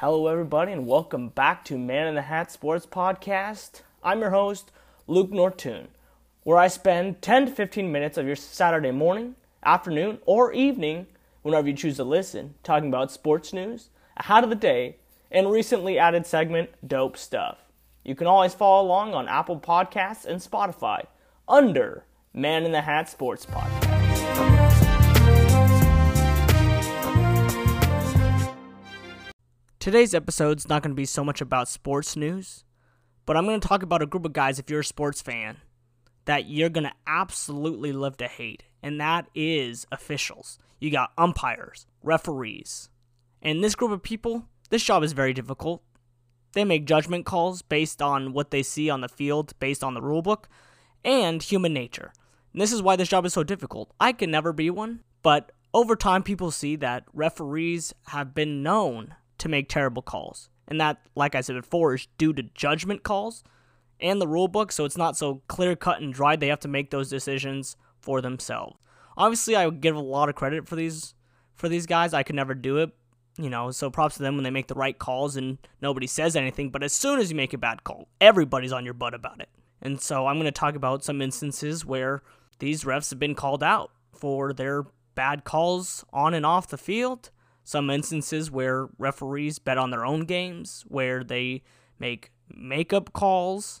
Hello, everybody, and welcome back to Man in the Hat Sports Podcast. I'm your host, Luke Nortoon, where I spend 10 to 15 minutes of your Saturday morning, afternoon, or evening, whenever you choose to listen, talking about sports news, ahead of the day, and recently added segment, Dope Stuff. You can always follow along on Apple Podcasts and Spotify under Man in the Hat Sports Podcast. Today's episode's not going to be so much about sports news, but I'm going to talk about a group of guys, if you're a sports fan, that you're going to absolutely love to hate, and that is officials. You got umpires, referees, and this group of people, this job is very difficult. They make judgment calls based on what they see on the field, based on the rulebook, and human nature. And this is why this job is so difficult. I can never be one, but over time, people see that referees have been known to make terrible calls. And that, like I said before, is due to judgment calls and the rule book, so it's not so clear cut and dry. They have to make those decisions for themselves. Obviously, I would give a lot of credit for these for these guys. I could never do it, you know. So props to them when they make the right calls and nobody says anything. But as soon as you make a bad call, everybody's on your butt about it. And so I'm going to talk about some instances where these refs have been called out for their bad calls on and off the field some instances where referees bet on their own games, where they make makeup calls,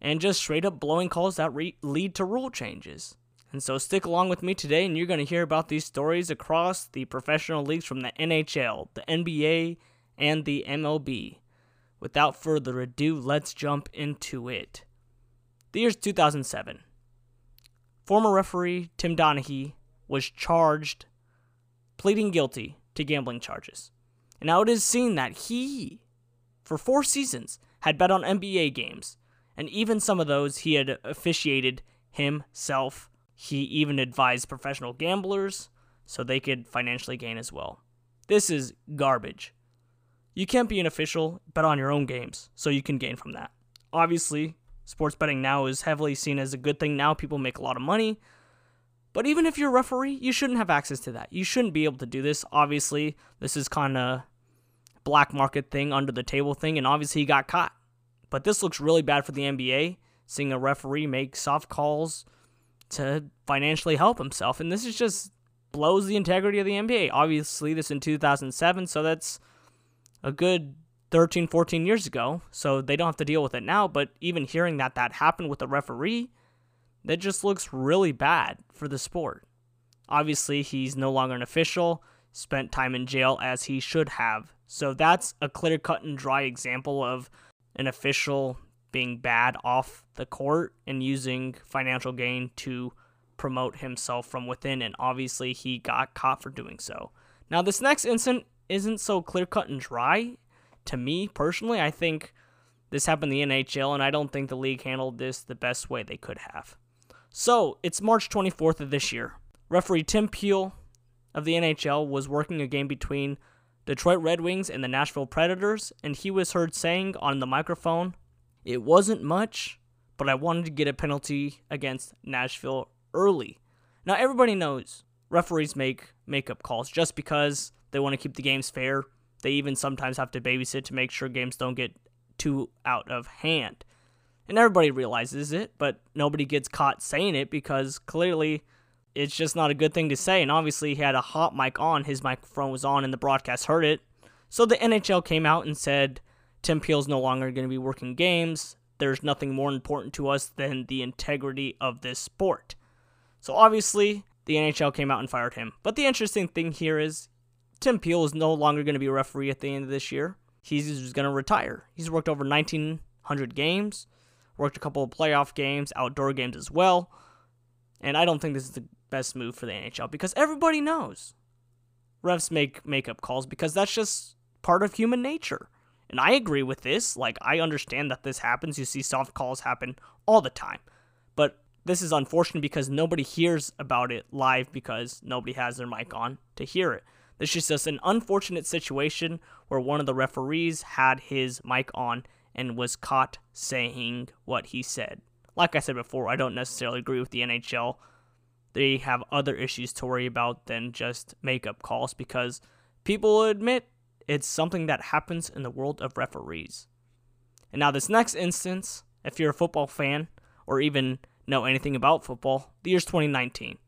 and just straight up blowing calls that re- lead to rule changes. And so stick along with me today, and you're going to hear about these stories across the professional leagues from the NHL, the NBA, and the MLB. Without further ado, let's jump into it. The year's 2007. Former referee Tim Donaghy was charged pleading guilty to gambling charges. And now it is seen that he, for four seasons, had bet on NBA games, and even some of those he had officiated himself. He even advised professional gamblers so they could financially gain as well. This is garbage. You can't be an official, bet on your own games, so you can gain from that. Obviously, sports betting now is heavily seen as a good thing now. People make a lot of money, but even if you're a referee, you shouldn't have access to that. You shouldn't be able to do this. Obviously, this is kind of black market thing, under the table thing, and obviously he got caught. But this looks really bad for the NBA, seeing a referee make soft calls to financially help himself, and this is just blows the integrity of the NBA. Obviously, this in 2007, so that's a good 13, 14 years ago, so they don't have to deal with it now, but even hearing that that happened with a referee that just looks really bad for the sport. Obviously, he's no longer an official, spent time in jail as he should have. So that's a clear cut and dry example of an official being bad off the court and using financial gain to promote himself from within. And obviously, he got caught for doing so. Now, this next incident isn't so clear cut and dry to me personally. I think this happened in the NHL, and I don't think the league handled this the best way they could have. So, it's March 24th of this year. Referee Tim Peel of the NHL was working a game between Detroit Red Wings and the Nashville Predators, and he was heard saying on the microphone, It wasn't much, but I wanted to get a penalty against Nashville early. Now, everybody knows referees make makeup calls just because they want to keep the games fair. They even sometimes have to babysit to make sure games don't get too out of hand. And everybody realizes it, but nobody gets caught saying it because clearly it's just not a good thing to say. And obviously, he had a hot mic on, his microphone was on, and the broadcast heard it. So the NHL came out and said Tim Peel's no longer going to be working games. There's nothing more important to us than the integrity of this sport. So obviously, the NHL came out and fired him. But the interesting thing here is Tim Peel is no longer going to be a referee at the end of this year. He's going to retire. He's worked over 1,900 games worked a couple of playoff games, outdoor games as well. And I don't think this is the best move for the NHL because everybody knows refs make makeup calls because that's just part of human nature. And I agree with this. Like, I understand that this happens. You see soft calls happen all the time. But this is unfortunate because nobody hears about it live because nobody has their mic on to hear it. This is just an unfortunate situation where one of the referees had his mic on and was caught saying what he said. Like I said before, I don't necessarily agree with the NHL. They have other issues to worry about than just makeup calls because people admit it's something that happens in the world of referees. And now, this next instance, if you're a football fan or even know anything about football, the year's 2019.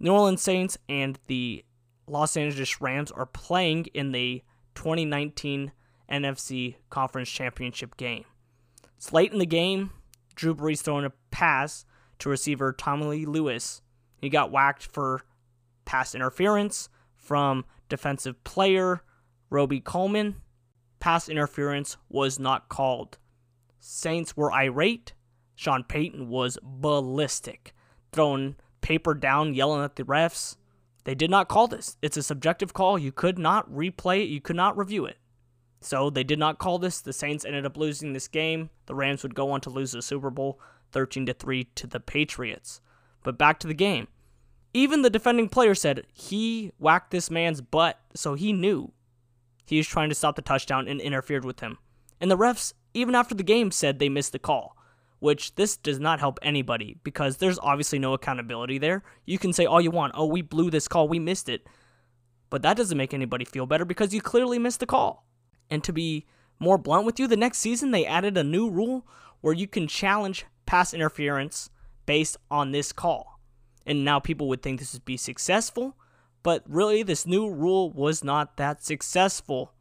New Orleans Saints and the Los Angeles Rams are playing in the 2019 NFC Conference Championship game. It's late in the game. Drew Brees throwing a pass to receiver Tommy Lee Lewis. He got whacked for pass interference from defensive player Robey-Coleman. Pass interference was not called. Saints were irate. Sean Payton was ballistic, throwing paper down, yelling at the refs. They did not call this. It's a subjective call. You could not replay it, you could not review it. So they did not call this. The Saints ended up losing this game. The Rams would go on to lose the Super Bowl 13 to 3 to the Patriots. But back to the game. Even the defending player said he whacked this man's butt, so he knew he was trying to stop the touchdown and interfered with him. And the refs, even after the game, said they missed the call, which this does not help anybody because there's obviously no accountability there. You can say all you want, oh, we blew this call, we missed it. But that doesn't make anybody feel better because you clearly missed the call. And to be more blunt with you, the next season they added a new rule where you can challenge pass interference based on this call. And now people would think this would be successful, but really this new rule was not that successful.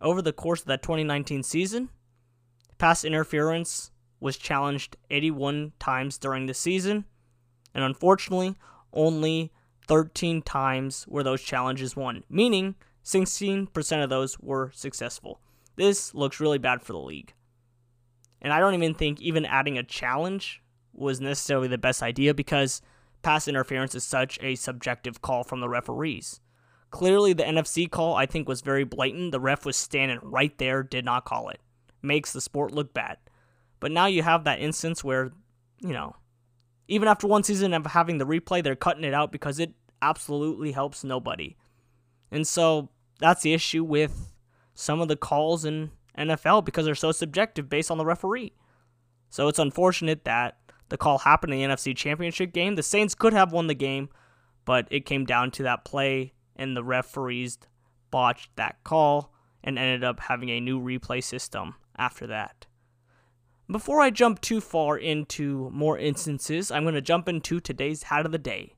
Over the course of that 2019 season, pass interference was challenged 81 times during the season, and unfortunately, only 13 times were those challenges won, meaning 16% of those were successful. This looks really bad for the league. And I don't even think even adding a challenge was necessarily the best idea because pass interference is such a subjective call from the referees. Clearly, the NFC call I think was very blatant. The ref was standing right there, did not call it. Makes the sport look bad. But now you have that instance where, you know, even after one season of having the replay, they're cutting it out because it absolutely helps nobody. And so that's the issue with some of the calls in NFL because they're so subjective based on the referee. So it's unfortunate that the call happened in the NFC Championship game. The Saints could have won the game, but it came down to that play, and the referees botched that call and ended up having a new replay system after that. Before I jump too far into more instances, I'm going to jump into today's Hat of the Day.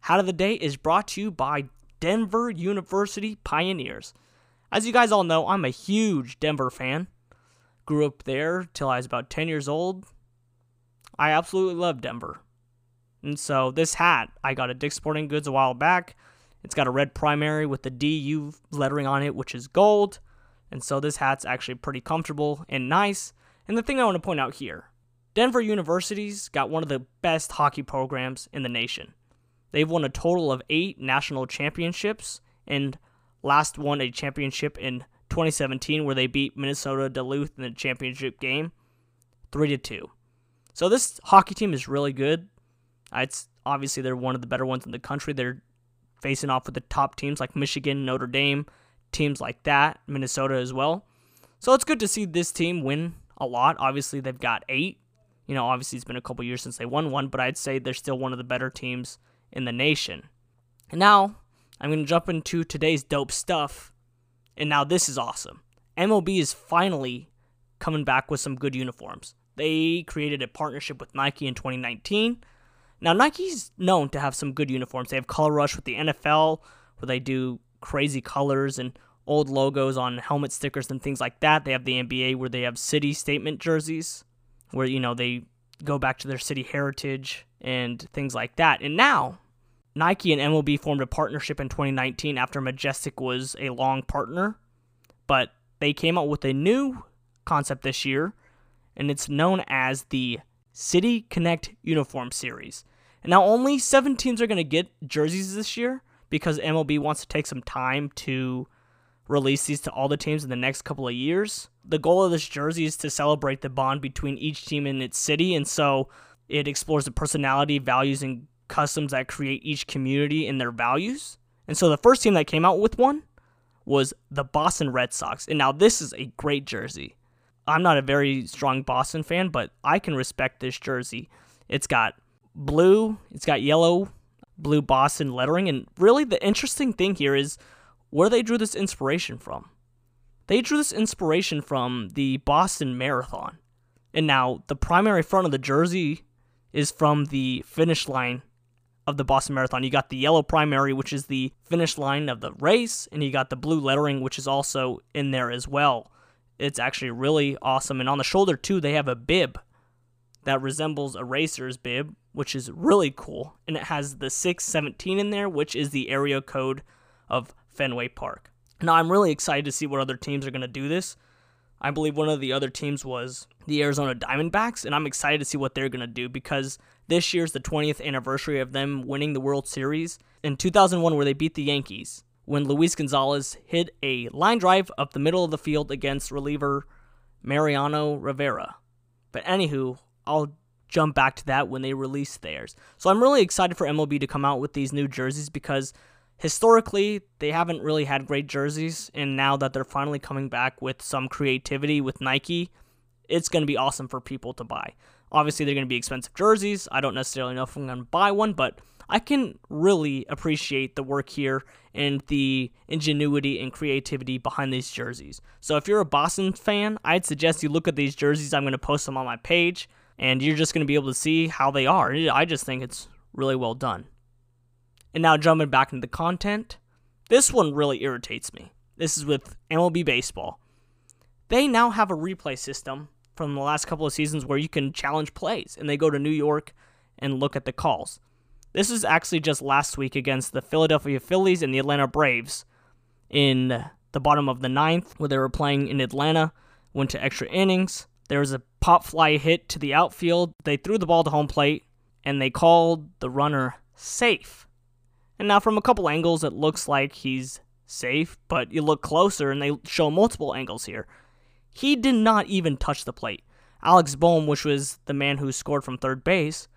Hat of the Day is brought to you by Denver University Pioneers. As you guys all know, I'm a huge Denver fan. Grew up there till I was about 10 years old. I absolutely love Denver. And so this hat, I got at Dick's Sporting Goods a while back. It's got a red primary with the DU lettering on it, which is gold. And so this hat's actually pretty comfortable and nice. And the thing I want to point out here Denver University's got one of the best hockey programs in the nation. They've won a total of eight national championships and last won a championship in 2017 where they beat Minnesota Duluth in the championship game 3 to 2. So this hockey team is really good. It's obviously they're one of the better ones in the country. They're facing off with the top teams like Michigan, Notre Dame, teams like that, Minnesota as well. So it's good to see this team win a lot. Obviously, they've got 8. You know, obviously it's been a couple years since they won one, but I'd say they're still one of the better teams in the nation. And now I'm going to jump into today's dope stuff. And now this is awesome. MLB is finally coming back with some good uniforms. They created a partnership with Nike in 2019. Now, Nike's known to have some good uniforms. They have Color Rush with the NFL, where they do crazy colors and old logos on helmet stickers and things like that. They have the NBA, where they have city statement jerseys, where, you know, they go back to their city heritage and things like that. And now, Nike and MLB formed a partnership in 2019 after Majestic was a long partner, but they came out with a new concept this year, and it's known as the City Connect Uniform Series. And now only seven teams are going to get jerseys this year because MLB wants to take some time to release these to all the teams in the next couple of years. The goal of this jersey is to celebrate the bond between each team and its city, and so it explores the personality, values, and customs that create each community and their values. And so the first team that came out with one was the Boston Red Sox. And now this is a great jersey. I'm not a very strong Boston fan, but I can respect this jersey. It's got blue, it's got yellow, blue Boston lettering, and really the interesting thing here is where they drew this inspiration from. They drew this inspiration from the Boston Marathon. And now the primary front of the jersey is from the finish line of the Boston Marathon. You got the yellow primary, which is the finish line of the race, and you got the blue lettering, which is also in there as well. It's actually really awesome. And on the shoulder, too, they have a bib that resembles a racer's bib, which is really cool. And it has the 617 in there, which is the area code of Fenway Park. Now, I'm really excited to see what other teams are going to do this. I believe one of the other teams was the Arizona Diamondbacks, and I'm excited to see what they're going to do because this year's the 20th anniversary of them winning the World Series. In 2001, where they beat the Yankees, when Luis Gonzalez hit a line drive up the middle of the field against reliever Mariano Rivera. But anywho, I'll jump back to that when they release theirs. So I'm really excited for MLB to come out with these new jerseys because historically they haven't really had great jerseys and now that they're finally coming back with some creativity with Nike, it's going to be awesome for people to buy. Obviously they're going to be expensive jerseys. I don't necessarily know if I'm going to buy one, but I can really appreciate the work here and the ingenuity and creativity behind these jerseys. So if you're a Boston fan, I'd suggest you look at these jerseys. I'm going to post them on my page and you're just going to be able to see how they are. I just think it's really well done. And now jumping back into the content, this one really irritates me. This is with MLB Baseball. They now have a replay system from the last couple of seasons where you can challenge plays, and they go to New York and look at the calls. This is actually just last week against the Philadelphia Phillies and the Atlanta Braves in the bottom of the ninth, where they were playing in Atlanta, went to extra innings. There was a pop fly hit to the outfield. They threw the ball to home plate, and they called the runner safe. And now, from a couple angles, it looks like he's safe, but you look closer and they show multiple angles here. He did not even touch the plate. Alex Bohm, which was the man who scored from third base,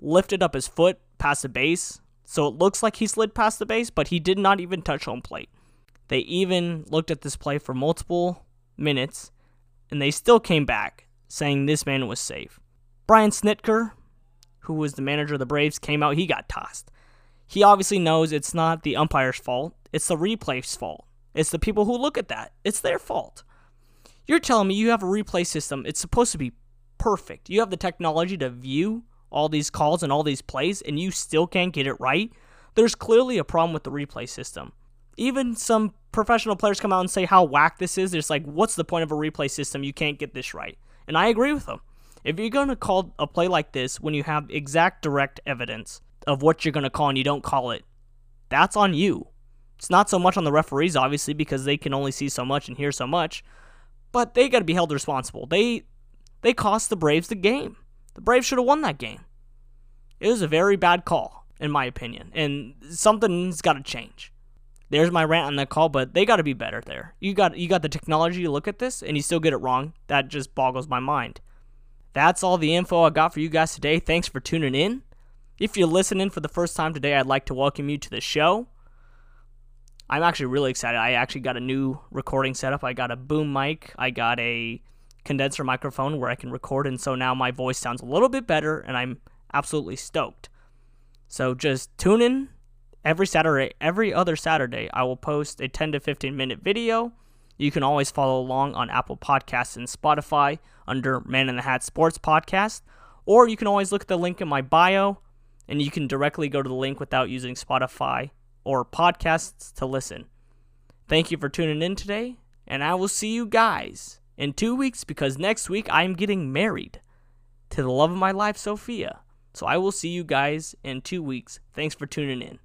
lifted up his foot past the base, so it looks like he slid past the base, but he did not even touch home plate. They even looked at this play for multiple minutes, and they still came back saying this man was safe. Brian Snitker, who was the manager of the Braves, came out, he got tossed. He obviously knows it's not the umpire's fault, it's the replay's fault. It's the people who look at that. It's their fault. You're telling me you have a replay system, it's supposed to be perfect. You have the technology to view all these calls and all these plays, and you still can't get it right. There's clearly a problem with the replay system. Even some professional players come out and say how whack this is. It's like, what's the point of a replay system? You can't get this right. And I agree with them. If you're going to call a play like this when you have exact direct evidence, of what you're going to call and you don't call it, that's on you. It's not so much on the referees, obviously, because they can only see so much and hear so much, but they got to be held responsible. They they cost the Braves the game. The Braves should have won that game. It was a very bad call, in my opinion, and something's got to change. There's my rant on that call, but they got to be better there. You got you got the technology to look at this, and you still get it wrong. That just boggles my mind. That's all the info I got for you guys today. Thanks for tuning in. If you're listening for the first time today, I'd like to welcome you to the show. I'm actually really excited. I actually got a new recording setup. I got a boom mic, I got a condenser microphone where I can record, and so now my voice sounds a little bit better, and I'm absolutely stoked. So just tune in every Saturday, every other Saturday. I will post a 10 to 15 minute video. You can always follow along on Apple Podcasts and Spotify under Man in the Hat Sports Podcast, or you can always look at the link in my bio and you can directly go to the link without using Spotify or podcasts to listen. Thank you for tuning in today, and I will see you guys in two weeks because next week I am getting married to the love of my life, Sophia. So I will see you guys in two weeks. Thanks for tuning in.